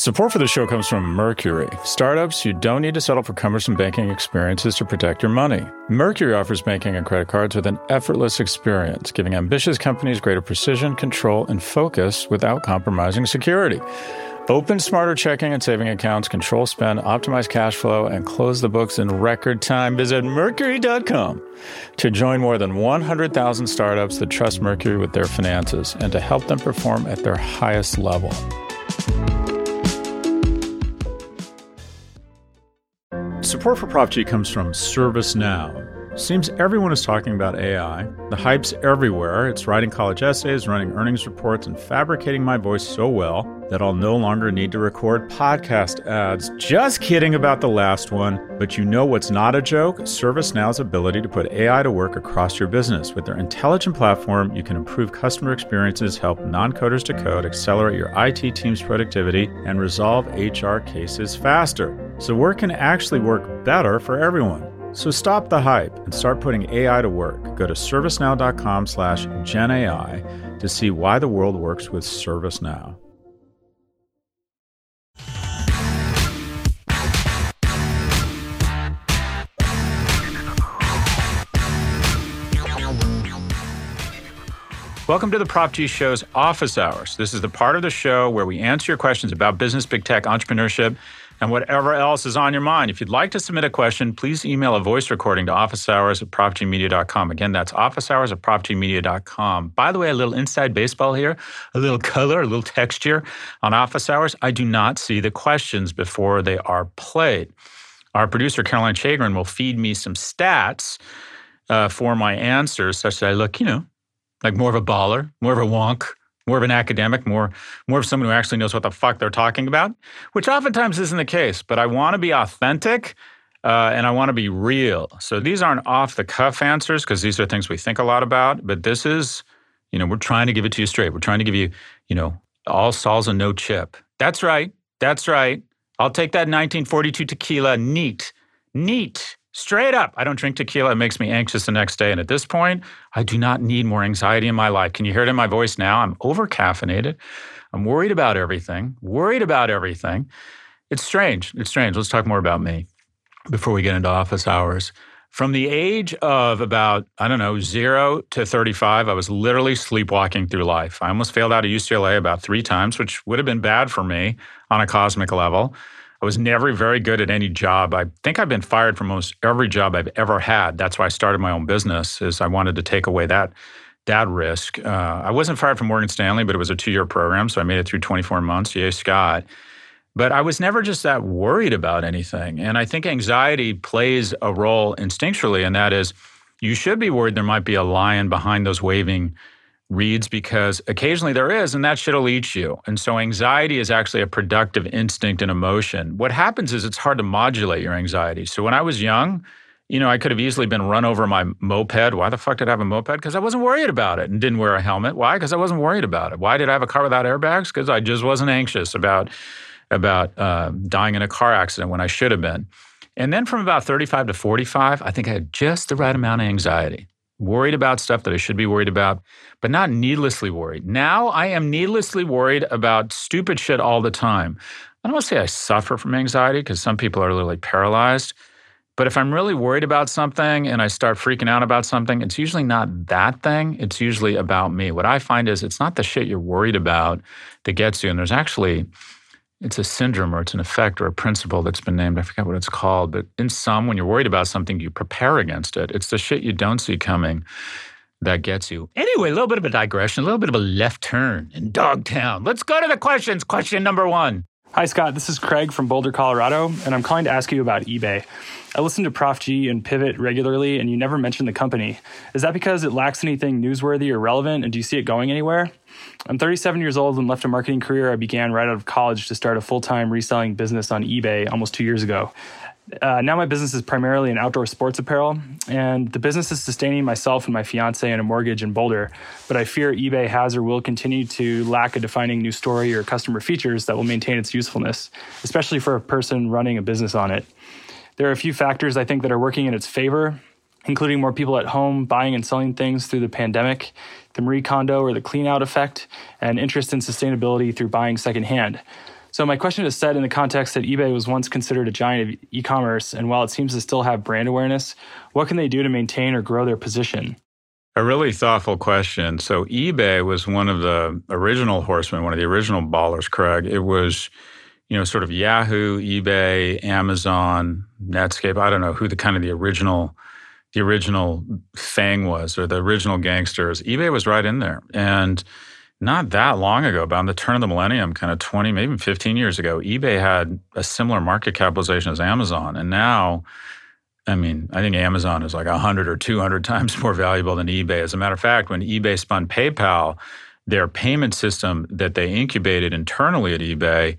Support for the show comes from Mercury, startups you don't need to settle for cumbersome banking experiences to protect your money. Mercury offers banking and credit cards with an effortless experience, giving ambitious companies greater precision, control, and focus without compromising security. Open smarter checking and saving accounts, control spend, optimize cash flow, and close the books in record time. Visit Mercury.com to join more than 100,000 startups that trust Mercury with their finances and to help them perform at their highest level. Support for Prof G comes from ServiceNow. Seems everyone is talking about AI. The hype's everywhere. It's writing college essays, running earnings reports, and fabricating my voice so well that I'll no longer need to record podcast ads. Just kidding about the last one. But you know what's not a joke? ServiceNow's ability to put AI to work across your business. With their intelligent platform, you can improve customer experiences, help non coders to code, accelerate your IT team's productivity, and resolve HR cases faster so work can actually work better for everyone. So stop the hype and start putting AI to work. Go to servicenow.com slash GenAI to see why the world works with ServiceNow. Welcome to the Prof G Show's Office Hours. This is the part of the show where we answer your questions about business, big tech, entrepreneurship, and whatever else is on your mind. If you'd like to submit a question, please email a voice recording to officehours at profgmedia.com. Again, that's officehours at profgmedia.com. By the way, a little inside baseball here, a little color, a little texture on office hours. I do not see the questions before they are played. Our producer, Caroline Shagrin, will feed me some stats uh, for my answers such that I look, you know, like more of a baller, more of a wonk more of an academic, more more of someone who actually knows what the fuck they're talking about, which oftentimes isn't the case. But I want to be authentic. Uh, and I want to be real. So these aren't off the cuff answers because these are things we think a lot about. But this is, you know, we're trying to give it to you straight. We're trying to give you, you know, all salsa, no chip. That's right. That's right. I'll take that 1942 tequila neat, neat. Straight up, I don't drink tequila. It makes me anxious the next day. And at this point, I do not need more anxiety in my life. Can you hear it in my voice now? I'm over caffeinated. I'm worried about everything, worried about everything. It's strange. It's strange. Let's talk more about me before we get into office hours. From the age of about, I don't know, zero to 35, I was literally sleepwalking through life. I almost failed out of UCLA about three times, which would have been bad for me on a cosmic level. I was never very good at any job. I think I've been fired from almost every job I've ever had. That's why I started my own business. Is I wanted to take away that that risk. Uh, I wasn't fired from Morgan Stanley, but it was a two year program, so I made it through 24 months. Yay, Scott. But I was never just that worried about anything. And I think anxiety plays a role instinctually, and that is you should be worried there might be a lion behind those waving reeds because occasionally there is, and that shit'll eat you. And so anxiety is actually a productive instinct and emotion. What happens is it's hard to modulate your anxiety. So when I was young, you know, I could have easily been run over my moped. Why the fuck did I have a moped? Because I wasn't worried about it and didn't wear a helmet. Why? Because I wasn't worried about it. Why did I have a car without airbags? Because I just wasn't anxious about about uh, dying in a car accident when I should have been. And then from about 35 to 45, I think I had just the right amount of anxiety worried about stuff that I should be worried about, but not needlessly worried. Now I am needlessly worried about stupid shit all the time. I don't want to say I suffer from anxiety because some people are literally paralyzed. But if I'm really worried about something and I start freaking out about something, it's usually not that thing. It's usually about me. What I find is it's not the shit you're worried about that gets you. And there's actually it's a syndrome or it's an effect or a principle that's been named. I forget what it's called. But in some, when you're worried about something, you prepare against it. It's the shit you don't see coming that gets you. Anyway, a little bit of a digression, a little bit of a left turn in Dogtown. Let's go to the questions. Question number one. Hi, Scott. This is Craig from Boulder, Colorado, and I'm calling to ask you about eBay. I listen to Prof G and Pivot regularly, and you never mention the company. Is that because it lacks anything newsworthy or relevant, and do you see it going anywhere? I'm 37 years old and left a marketing career I began right out of college to start a full time reselling business on eBay almost two years ago. Uh, now my business is primarily in outdoor sports apparel, and the business is sustaining myself and my fiance and a mortgage in Boulder. But I fear eBay has or will continue to lack a defining new story or customer features that will maintain its usefulness, especially for a person running a business on it. There are a few factors I think that are working in its favor, including more people at home buying and selling things through the pandemic, the Marie Kondo or the clean out effect, and interest in sustainability through buying secondhand. So, my question is set in the context that eBay was once considered a giant of e commerce, and while it seems to still have brand awareness, what can they do to maintain or grow their position? A really thoughtful question. So, eBay was one of the original horsemen, one of the original ballers, Craig. It was, you know, sort of Yahoo, eBay, Amazon, Netscape. I don't know who the kind of the original the original FANG was or the original gangsters. eBay was right in there. And not that long ago, about the turn of the millennium, kind of 20, maybe 15 years ago, eBay had a similar market capitalization as Amazon. And now, I mean, I think Amazon is like 100 or 200 times more valuable than eBay. As a matter of fact, when eBay spun PayPal, their payment system that they incubated internally at eBay,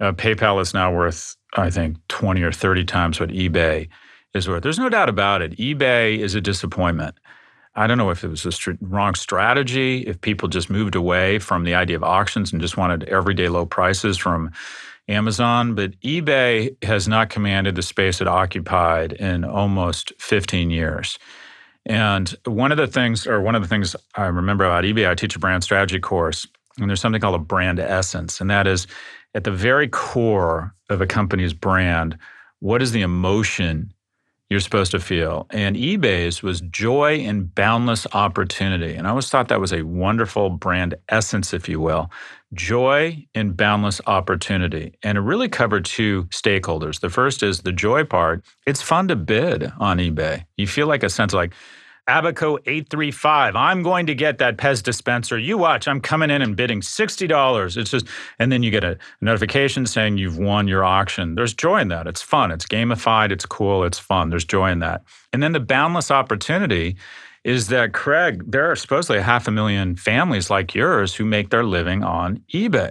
uh, PayPal is now worth, I think, 20 or 30 times what eBay is worth. There's no doubt about it. eBay is a disappointment. I don't know if it was a wrong strategy, if people just moved away from the idea of auctions and just wanted everyday low prices from Amazon, but eBay has not commanded the space it occupied in almost 15 years. And one of the things, or one of the things I remember about eBay, I teach a brand strategy course, and there's something called a brand essence. And that is at the very core of a company's brand, what is the emotion you're supposed to feel. And eBay's was joy and boundless opportunity. And I always thought that was a wonderful brand essence, if you will joy and boundless opportunity. And it really covered two stakeholders. The first is the joy part. It's fun to bid on eBay. You feel like a sense of like, Abaco 835. I'm going to get that Pez dispenser. You watch, I'm coming in and bidding $60. It's just, and then you get a notification saying you've won your auction. There's joy in that. It's fun. It's gamified. It's cool. It's fun. There's joy in that. And then the boundless opportunity is that, Craig, there are supposedly a half a million families like yours who make their living on eBay.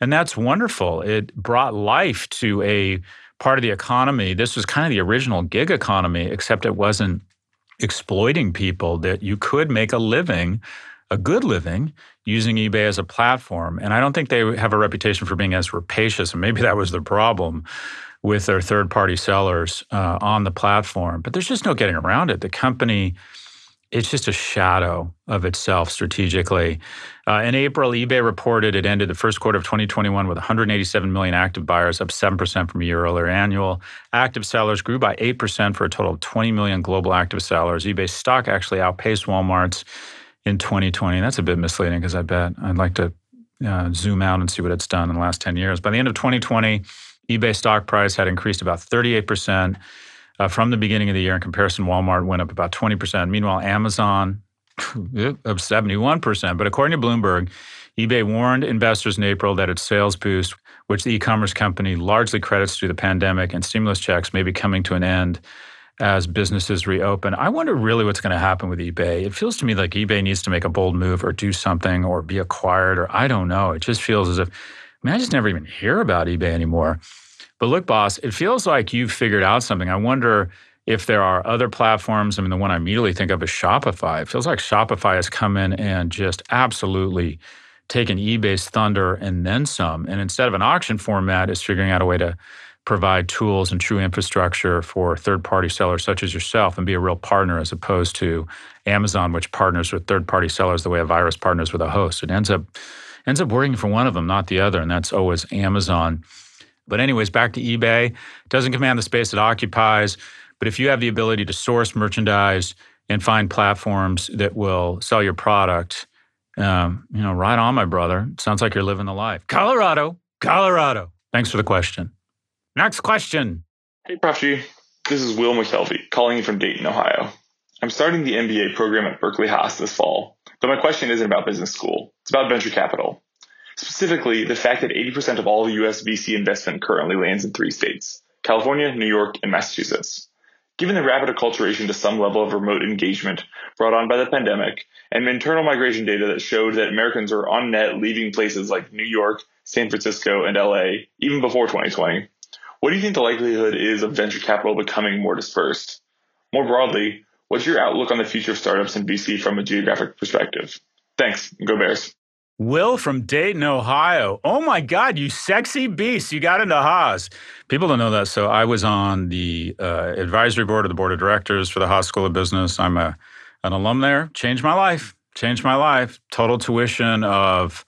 And that's wonderful. It brought life to a part of the economy. This was kind of the original gig economy, except it wasn't exploiting people that you could make a living, a good living, using eBay as a platform. And I don't think they have a reputation for being as rapacious, and maybe that was the problem with their third party sellers uh, on the platform. But there's just no getting around it. The company, it's just a shadow of itself strategically. Uh, in April, eBay reported it ended the first quarter of 2021 with 187 million active buyers, up 7% from a year earlier. Annual active sellers grew by 8% for a total of 20 million global active sellers. eBay stock actually outpaced Walmart's in 2020. That's a bit misleading because I bet I'd like to uh, zoom out and see what it's done in the last 10 years. By the end of 2020, eBay stock price had increased about 38% uh, from the beginning of the year. In comparison, Walmart went up about 20%. Meanwhile, Amazon up 71%. But according to Bloomberg, eBay warned investors in April that its sales boost, which the e commerce company largely credits to the pandemic and stimulus checks, may be coming to an end as businesses reopen. I wonder really what's going to happen with eBay. It feels to me like eBay needs to make a bold move or do something or be acquired or I don't know. It just feels as if, I I just never even hear about eBay anymore. But look, boss, it feels like you've figured out something. I wonder if there are other platforms. I mean, the one I immediately think of is Shopify. It feels like Shopify has come in and just absolutely taken eBay's thunder and then some. And instead of an auction format, is figuring out a way to provide tools and true infrastructure for third party sellers such as yourself and be a real partner as opposed to Amazon, which partners with third party sellers the way a virus partners with a host. It ends up ends up working for one of them, not the other. And that's always Amazon. But, anyways, back to eBay. Doesn't command the space it occupies. But if you have the ability to source merchandise and find platforms that will sell your product, um, you know, right on, my brother. Sounds like you're living the life. Colorado, Colorado. Thanks for the question. Next question. Hey, Prof G. This is Will McKelvey calling you from Dayton, Ohio. I'm starting the MBA program at Berkeley Haas this fall, but my question isn't about business school. It's about venture capital. Specifically, the fact that 80% of all US VC investment currently lands in three states California, New York, and Massachusetts. Given the rapid acculturation to some level of remote engagement brought on by the pandemic, and internal migration data that showed that Americans are on net leaving places like New York, San Francisco, and LA even before 2020, what do you think the likelihood is of venture capital becoming more dispersed? More broadly, what's your outlook on the future of startups in VC from a geographic perspective? Thanks. Go Bears. Will from Dayton, Ohio. Oh my God, you sexy beast. You got into Haas. People don't know that. So I was on the uh, advisory board of the board of directors for the Haas School of Business. I'm a, an alum there. Changed my life. Changed my life. Total tuition of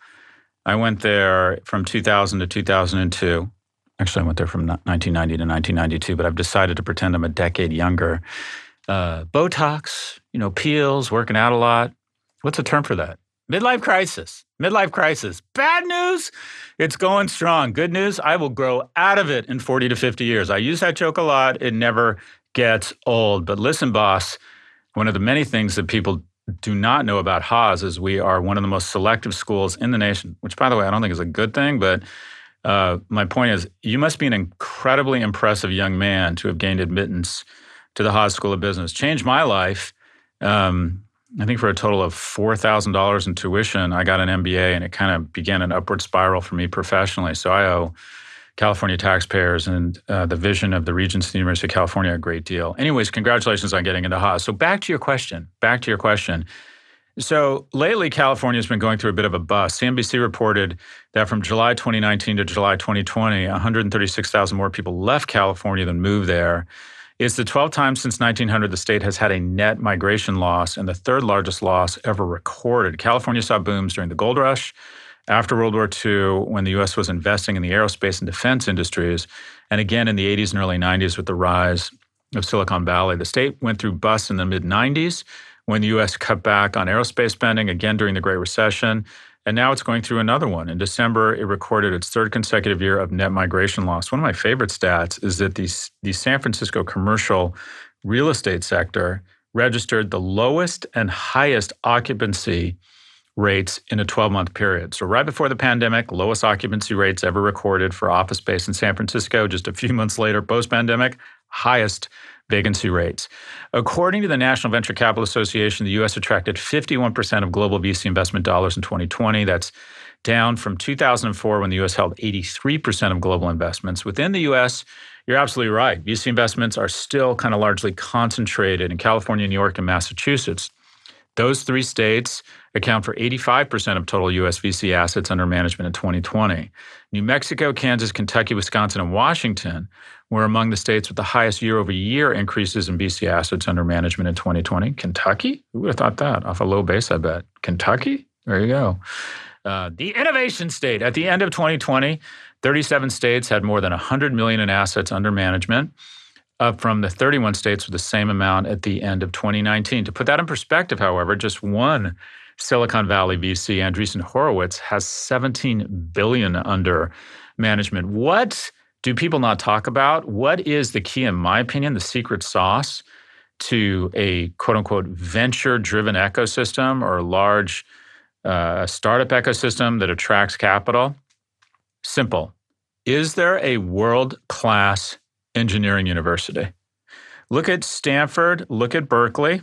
I went there from 2000 to 2002. Actually, I went there from 1990 to 1992, but I've decided to pretend I'm a decade younger. Uh, Botox, you know, peels, working out a lot. What's a term for that? Midlife crisis. Midlife crisis. Bad news, it's going strong. Good news, I will grow out of it in 40 to 50 years. I use that joke a lot. It never gets old. But listen, boss, one of the many things that people do not know about Haas is we are one of the most selective schools in the nation, which, by the way, I don't think is a good thing. But uh, my point is, you must be an incredibly impressive young man to have gained admittance to the Haas School of Business. Changed my life. Um, I think for a total of $4,000 in tuition, I got an MBA and it kind of began an upward spiral for me professionally. So I owe California taxpayers and uh, the vision of the Regents of the University of California a great deal. Anyways, congratulations on getting into Haas. So back to your question. Back to your question. So lately, California has been going through a bit of a bust. CNBC reported that from July 2019 to July 2020, 136,000 more people left California than moved there. It's the 12th time since 1900 the state has had a net migration loss and the third largest loss ever recorded. California saw booms during the gold rush, after World War II, when the US was investing in the aerospace and defense industries, and again in the 80s and early 90s with the rise of Silicon Valley. The state went through busts in the mid 90s when the US cut back on aerospace spending, again during the Great Recession. And now it's going through another one. In December, it recorded its third consecutive year of net migration loss. One of my favorite stats is that the, the San Francisco commercial real estate sector registered the lowest and highest occupancy rates in a 12 month period. So, right before the pandemic, lowest occupancy rates ever recorded for office space in San Francisco. Just a few months later, post pandemic, highest vacancy rates. According to the National Venture Capital Association, the U.S. attracted 51% of global VC investment dollars in 2020. That's down from 2004 when the U.S. held 83% of global investments. Within the U.S., you're absolutely right. VC investments are still kind of largely concentrated in California, New York, and Massachusetts. Those three states account for 85% of total US VC assets under management in 2020. New Mexico, Kansas, Kentucky, Wisconsin, and Washington were among the states with the highest year over year increases in VC assets under management in 2020. Kentucky? Who would have thought that? Off a low base, I bet. Kentucky? There you go. Uh, the innovation state. At the end of 2020, 37 states had more than 100 million in assets under management up from the 31 states with the same amount at the end of 2019. To put that in perspective, however, just one Silicon Valley VC, Andreessen Horowitz, has 17 billion under management. What do people not talk about? What is the key, in my opinion, the secret sauce to a quote unquote venture driven ecosystem or a large uh, startup ecosystem that attracts capital? Simple. Is there a world class engineering university. Look at Stanford, look at Berkeley,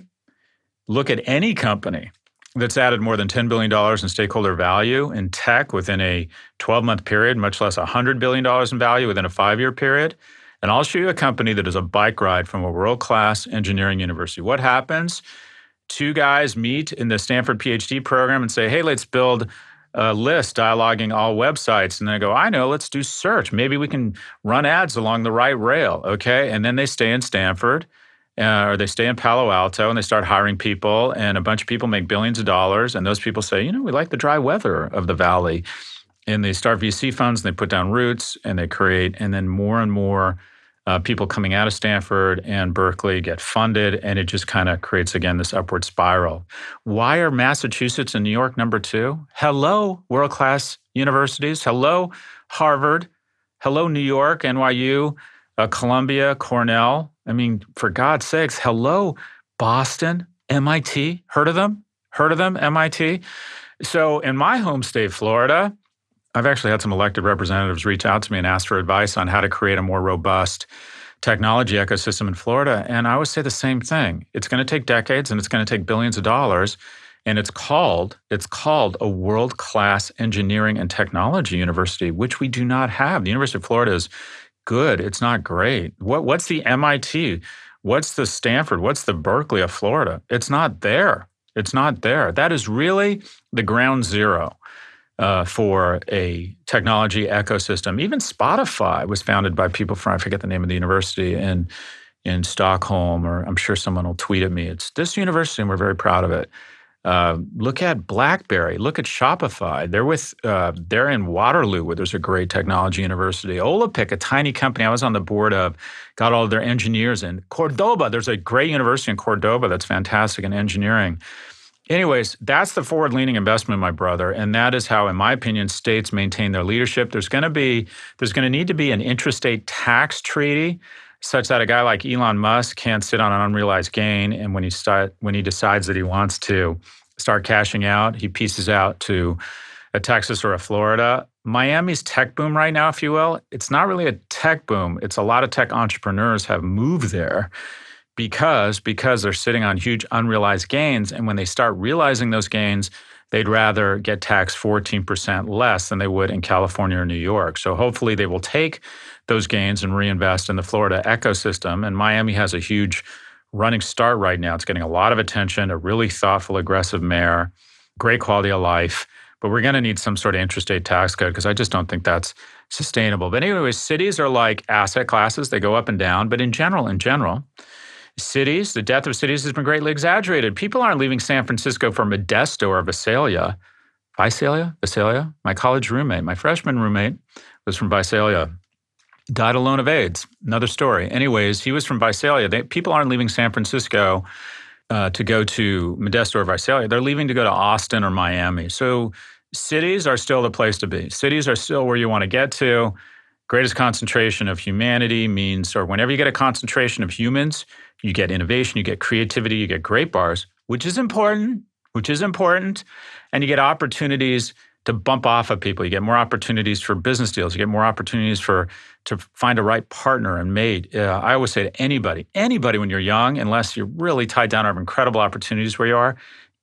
look at any company that's added more than $10 billion in stakeholder value in tech within a 12 month period, much less $100 billion in value within a five year period. And I'll show you a company that is a bike ride from a world class engineering university. What happens? Two guys meet in the Stanford PhD program and say, hey, let's build a list dialoguing all websites. And then I go, I know, let's do search. Maybe we can run ads along the right rail. Okay. And then they stay in Stanford uh, or they stay in Palo Alto and they start hiring people. And a bunch of people make billions of dollars. And those people say, you know, we like the dry weather of the valley. And they start VC funds and they put down roots and they create. And then more and more uh, people coming out of Stanford and Berkeley get funded, and it just kind of creates again this upward spiral. Why are Massachusetts and New York number two? Hello, world class universities. Hello, Harvard. Hello, New York, NYU, uh, Columbia, Cornell. I mean, for God's sakes, hello, Boston, MIT. Heard of them? Heard of them, MIT? So in my home state, Florida, I've actually had some elected representatives reach out to me and ask for advice on how to create a more robust technology ecosystem in Florida. And I always say the same thing. It's going to take decades and it's going to take billions of dollars. And it's called, it's called a world-class engineering and technology university, which we do not have. The University of Florida is good. It's not great. What, what's the MIT? What's the Stanford? What's the Berkeley of Florida? It's not there. It's not there. That is really the ground zero uh, for a technology ecosystem. Even Spotify was founded by people from I forget the name of the university in in Stockholm, or I'm sure someone will tweet at me. It's this university, and we're very proud of it. Uh, look at BlackBerry. Look at Shopify. They're with uh, they're in Waterloo, where there's a great technology university. Olaplex, a tiny company I was on the board of, got all of their engineers in. Cordoba, there's a great university in Cordoba that's fantastic in engineering. Anyways, that's the forward-leaning investment, my brother, and that is how, in my opinion, states maintain their leadership. There's going to be there's going to need to be an intrastate tax treaty such that a guy like Elon Musk can't sit on an unrealized gain, and when he start when he decides that he wants to start cashing out, he pieces out to a Texas or a Florida. Miami's tech boom right now, if you will, it's not really a tech boom. It's a lot of tech entrepreneurs have moved there because because they're sitting on huge unrealized gains and when they start realizing those gains they'd rather get taxed 14% less than they would in California or New York. So hopefully they will take those gains and reinvest in the Florida ecosystem and Miami has a huge running start right now. It's getting a lot of attention, a really thoughtful aggressive mayor, great quality of life, but we're going to need some sort of interstate tax code because I just don't think that's sustainable. But anyway, cities are like asset classes, they go up and down, but in general, in general, cities, the death of cities has been greatly exaggerated. People aren't leaving San Francisco for Modesto or Visalia. Visalia? Visalia? My college roommate, my freshman roommate was from Visalia. Died alone of AIDS. Another story. Anyways, he was from Visalia. They, people aren't leaving San Francisco uh, to go to Modesto or Visalia. They're leaving to go to Austin or Miami. So cities are still the place to be. Cities are still where you want to get to. Greatest concentration of humanity means, or whenever you get a concentration of humans, you get innovation, you get creativity, you get great bars, which is important, which is important. And you get opportunities to bump off of people. You get more opportunities for business deals. You get more opportunities for to find a right partner and mate. Uh, I always say to anybody, anybody when you're young, unless you're really tied down to have incredible opportunities where you are,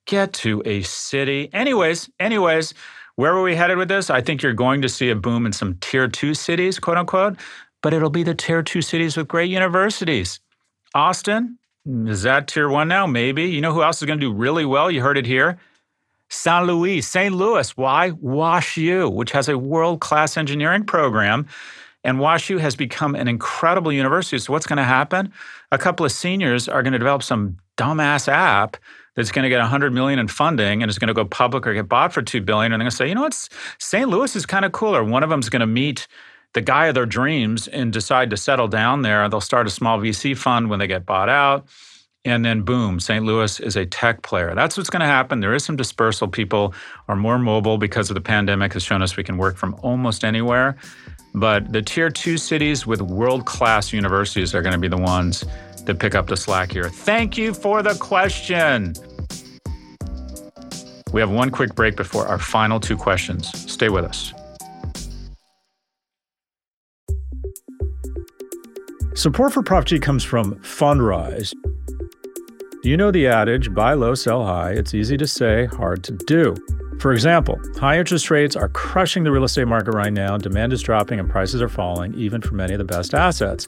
get to a city. Anyways, anyways, where were we headed with this? I think you're going to see a boom in some tier two cities, quote unquote, but it'll be the tier two cities with great universities. Austin, is that tier one now? Maybe. You know who else is going to do really well? You heard it here. San Luis, St. Louis. Why? Wash WashU, which has a world class engineering program. And Wash WashU has become an incredible university. So, what's going to happen? A couple of seniors are going to develop some dumbass app that's going to get 100 million in funding and is going to go public or get bought for 2 billion. And they're going to say, you know what? St. Louis is kind of cool. Or one of them is going to meet the guy of their dreams and decide to settle down there. They'll start a small VC fund when they get bought out. And then boom, St. Louis is a tech player. That's what's going to happen. There is some dispersal. People are more mobile because of the pandemic has shown us we can work from almost anywhere. But the tier two cities with world class universities are going to be the ones that pick up the slack here. Thank you for the question. We have one quick break before our final two questions. Stay with us. Support for Prof G comes from Fundrise. You know the adage buy low, sell high. It's easy to say, hard to do. For example, high interest rates are crushing the real estate market right now. Demand is dropping and prices are falling, even for many of the best assets.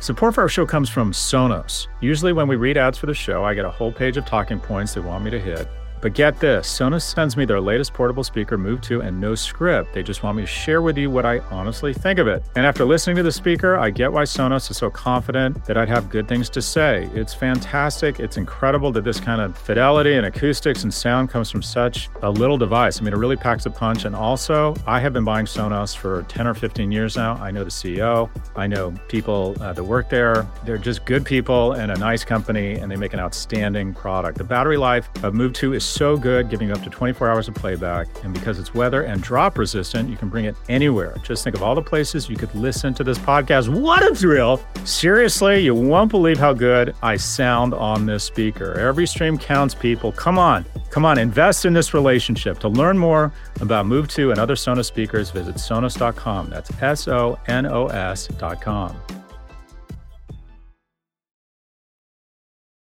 Support for our show comes from Sonos. Usually, when we read ads for the show, I get a whole page of talking points they want me to hit. But get this Sonos sends me their latest portable speaker, Move 2, and no script. They just want me to share with you what I honestly think of it. And after listening to the speaker, I get why Sonos is so confident that I'd have good things to say. It's fantastic. It's incredible that this kind of fidelity and acoustics and sound comes from such a little device. I mean, it really packs a punch. And also, I have been buying Sonos for 10 or 15 years now. I know the CEO, I know people uh, that work there. They're just good people and a nice company, and they make an outstanding product. The battery life of Move 2 is so good, giving up to 24 hours of playback. And because it's weather and drop resistant, you can bring it anywhere. Just think of all the places you could listen to this podcast. What a thrill! Seriously, you won't believe how good I sound on this speaker. Every stream counts, people. Come on, come on, invest in this relationship. To learn more about Move 2 and other Sonos speakers, visit Sonos.com. That's S O N O S.com.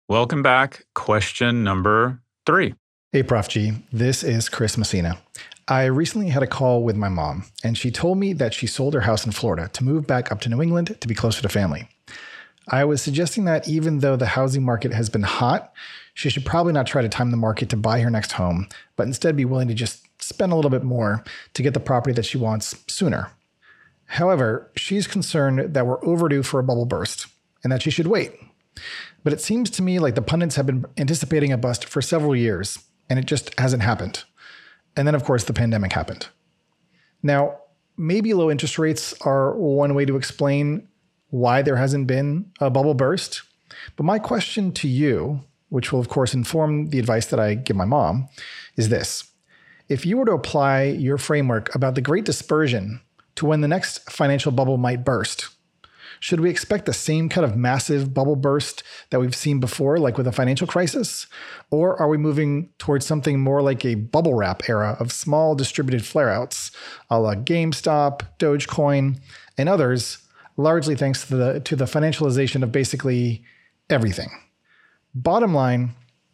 Welcome back. Question number three. Hey, Prof G. This is Chris Messina. I recently had a call with my mom, and she told me that she sold her house in Florida to move back up to New England to be closer to family. I was suggesting that even though the housing market has been hot, she should probably not try to time the market to buy her next home, but instead be willing to just spend a little bit more to get the property that she wants sooner. However, she's concerned that we're overdue for a bubble burst and that she should wait. But it seems to me like the pundits have been anticipating a bust for several years, and it just hasn't happened. And then, of course, the pandemic happened. Now, maybe low interest rates are one way to explain why there hasn't been a bubble burst. But my question to you, which will, of course, inform the advice that I give my mom, is this. If you were to apply your framework about the great dispersion to when the next financial bubble might burst, should we expect the same kind of massive bubble burst that we've seen before, like with a financial crisis? Or are we moving towards something more like a bubble wrap era of small distributed flare outs, a la GameStop, Dogecoin, and others, largely thanks to the, to the financialization of basically everything? Bottom line,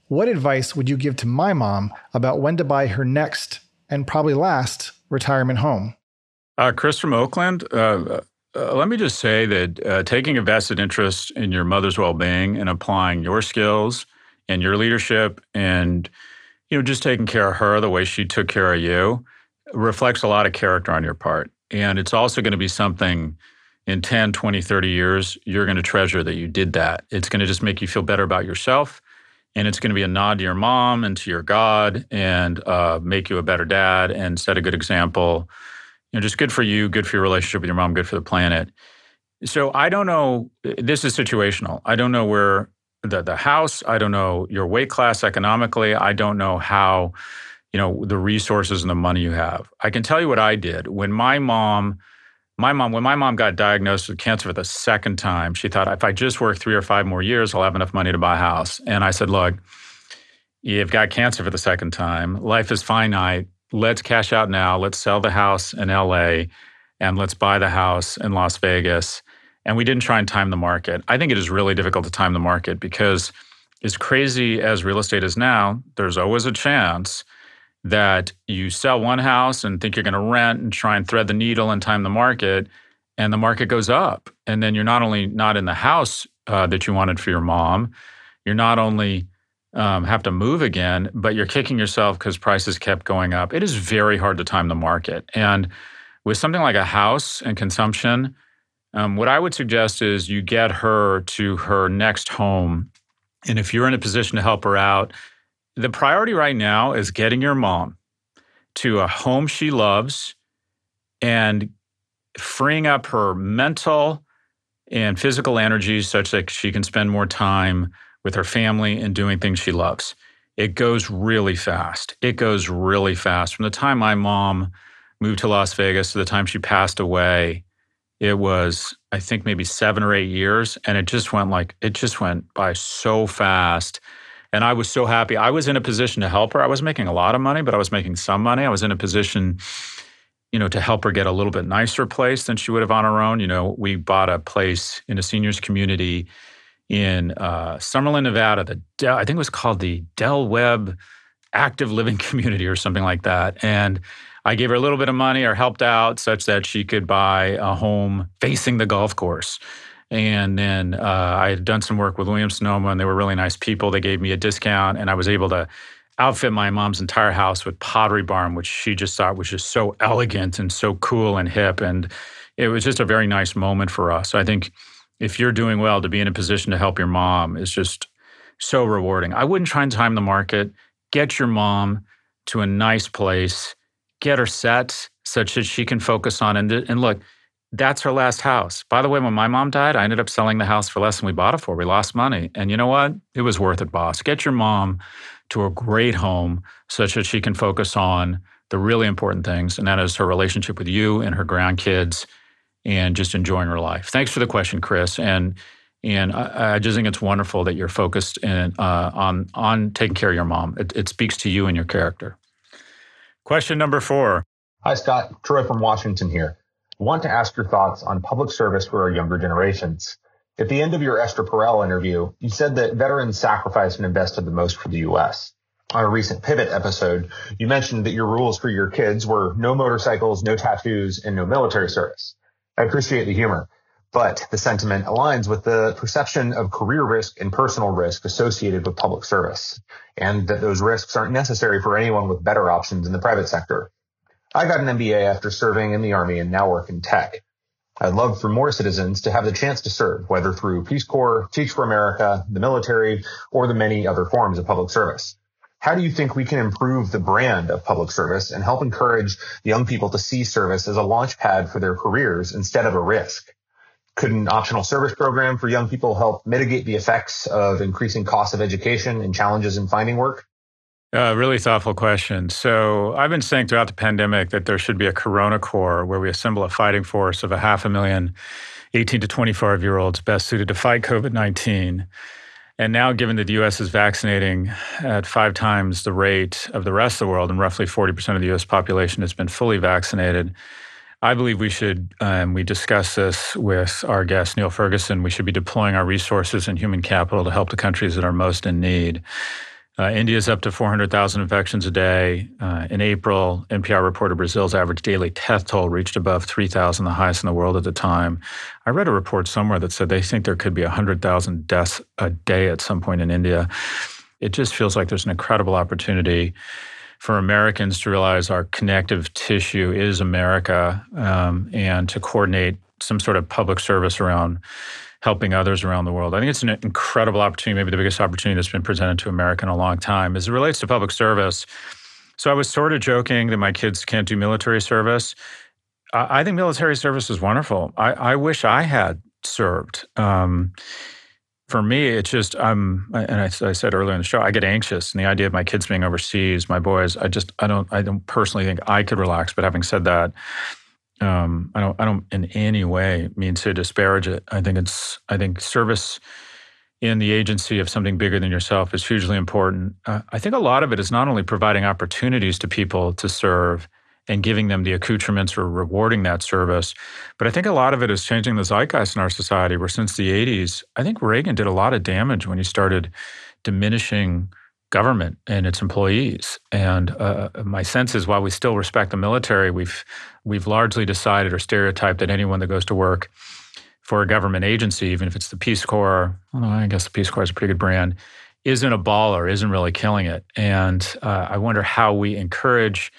what advice would you give to my mom about when to buy her next and probably last retirement home? Uh, Chris from Oakland, uh, uh, let me just say that uh, taking a vested interest in your mother's well-being and applying your skills and your leadership and you know just taking care of her the way she took care of you reflects a lot of character on your part. And it's also going to be something in 10 20 30 years you're going to treasure that you did that. It's going to just make you feel better about yourself and it's going to be a nod to your mom and to your god and uh, make you a better dad and set a good example know, just good for you, good for your relationship with your mom, good for the planet. So I don't know. This is situational. I don't know where the the house. I don't know your weight class economically. I don't know how, you know, the resources and the money you have. I can tell you what I did when my mom. My mom, when my mom got diagnosed with cancer for the second time, she thought if I just work three or five more years, I'll have enough money to buy a house. And I said, look, you've got cancer for the second time. Life is finite let's cash out now. Let's sell the house in LA and let's buy the house in Las Vegas. And we didn't try and time the market. I think it is really difficult to time the market because, as crazy as real estate is now, there's always a chance that you sell one house and think you're going to rent and try and thread the needle and time the market, and the market goes up. And then you're not only not in the house uh, that you wanted for your mom, you're not only um, have to move again, but you're kicking yourself because prices kept going up. It is very hard to time the market. And with something like a house and consumption, um, what I would suggest is you get her to her next home. And if you're in a position to help her out, the priority right now is getting your mom to a home she loves and freeing up her mental and physical energy such that she can spend more time with her family and doing things she loves. It goes really fast. It goes really fast. From the time my mom moved to Las Vegas to the time she passed away, it was, I think, maybe seven or eight years. And it just went like, it just went by so fast. And I was so happy. I was in a position to help her. I was making a lot of money, but I was making some money. I was in a position, you know, to help her get a little bit nicer place than she would have on her own. You know, we bought a place in a seniors community in uh, Summerlin, Nevada. The Del, I think it was called the Del Webb Active Living Community or something like that. And I gave her a little bit of money or helped out such that she could buy a home facing the golf course. And then uh, I had done some work with Williams Sonoma, and they were really nice people. They gave me a discount, and I was able to outfit my mom's entire house with Pottery Barn, which she just thought was just so elegant and so cool and hip. And it was just a very nice moment for us. I think if you're doing well, to be in a position to help your mom is just so rewarding. I wouldn't try and time the market. Get your mom to a nice place, get her set such that she can focus on and, and look, that's her last house. By the way, when my mom died, I ended up selling the house for less than we bought it for. We lost money. And you know what? It was worth it, boss. Get your mom to a great home such that she can focus on the really important things, and that is her relationship with you and her grandkids and just enjoying her life. Thanks for the question, Chris. And and I, I just think it's wonderful that you're focused in, uh, on on taking care of your mom. It, it speaks to you and your character. Question number four. Hi, Scott. Troy from Washington here. Want to ask your thoughts on public service for our younger generations. At the end of your Esther Perel interview, you said that veterans sacrificed and invested the most for the U.S. On a recent Pivot episode, you mentioned that your rules for your kids were no motorcycles, no tattoos, and no military service. I appreciate the humor, but the sentiment aligns with the perception of career risk and personal risk associated with public service, and that those risks aren't necessary for anyone with better options in the private sector. I got an MBA after serving in the Army and now work in tech. I'd love for more citizens to have the chance to serve, whether through Peace Corps, Teach for America, the military, or the many other forms of public service. How do you think we can improve the brand of public service and help encourage young people to see service as a launch pad for their careers instead of a risk? Could an optional service program for young people help mitigate the effects of increasing costs of education and challenges in finding work? Uh, really thoughtful question. So I've been saying throughout the pandemic that there should be a Corona Corps where we assemble a fighting force of a half a million 18 to 25 year olds best suited to fight COVID 19. And now, given that the US is vaccinating at five times the rate of the rest of the world, and roughly 40% of the US population has been fully vaccinated, I believe we should, um, we discussed this with our guest, Niall Ferguson, we should be deploying our resources and human capital to help the countries that are most in need. Uh, India is up to 400,000 infections a day. Uh, in April, NPR reported Brazil's average daily death toll reached above 3,000, the highest in the world at the time. I read a report somewhere that said they think there could be 100,000 deaths a day at some point in India. It just feels like there's an incredible opportunity for Americans to realize our connective tissue is America um, and to coordinate some sort of public service around helping others around the world. I think it's an incredible opportunity, maybe the biggest opportunity that's been presented to America in a long time. As it relates to public service, so I was sort of joking that my kids can't do military service. I, I think military service is wonderful. I, I wish I had served. Um, for me, it's just I'm, and I, I, said earlier in the show, I get anxious, and the idea of my kids being overseas, my boys, I just I don't I don't personally think I could relax. But having said that, um, I don't I don't in any way mean to disparage it. I think it's I think service in the agency of something bigger than yourself is hugely important. Uh, I think a lot of it is not only providing opportunities to people to serve and giving them the accoutrements or rewarding that service, but I think a lot of it is changing the zeitgeist in our society. Where since the '80s, I think Reagan did a lot of damage when he started diminishing government and its employees. And uh, my sense is, while we still respect the military, we've we've largely decided or stereotyped that anyone that goes to work for a government agency, even if it's the Peace Corps, well, I guess the Peace Corps is a pretty good brand, isn't a baller, isn't really killing it. And uh, I wonder how we encourage,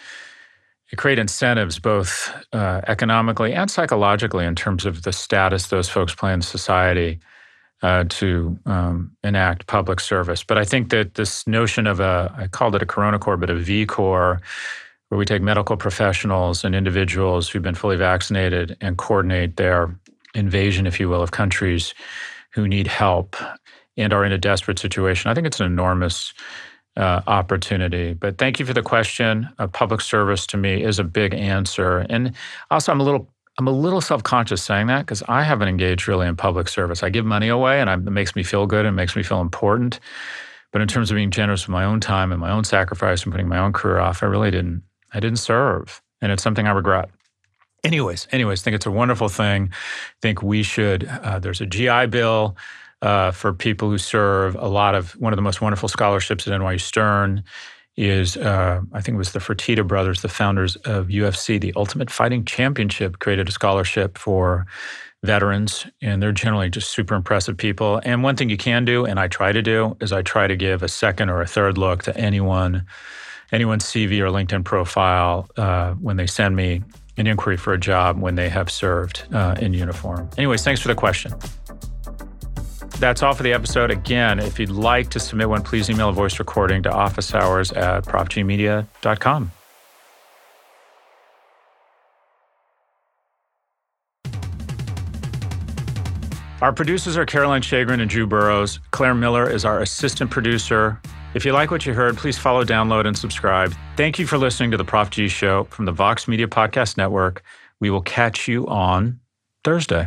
create incentives both uh, economically and psychologically in terms of the status those folks play in society uh, to um, enact public service. But I think that this notion of a, I called it a Corona Corps, but a V Corps, where we take medical professionals and individuals who've been fully vaccinated and coordinate their invasion, if you will, of countries who need help and are in a desperate situation. I think it's an enormous uh, opportunity. But thank you for the question. Uh, public service to me is a big answer. And also, I'm a little I'm a little self conscious saying that because I haven't engaged really in public service. I give money away and I, it makes me feel good and makes me feel important. But in terms of being generous with my own time and my own sacrifice and putting my own career off, I really didn't. I didn't serve. And it's something I regret. Anyways, anyways, think it's a wonderful thing. think we should, uh, there's a GI Bill uh, for people who serve. A lot of, one of the most wonderful scholarships at NYU Stern is uh, I think it was the Fertitta brothers, the founders of UFC, the Ultimate Fighting Championship, created a scholarship for veterans, and they're generally just super impressive people. And one thing you can do, and I try to do, is I try to give a second or a third look to anyone, anyone's CV or LinkedIn profile uh, when they send me an inquiry for a job when they have served uh, in uniform. Anyways, thanks for the question. That's all for the episode. Again, if you'd like to submit one, please email a voice recording to office hours at profgmedia.com. Our producers are Caroline Shagrin and Drew Burrows. Claire Miller is our assistant producer. If you like what you heard, please follow, download, and subscribe. Thank you for listening to the Prof G Show from the Vox Media Podcast Network. We will catch you on Thursday.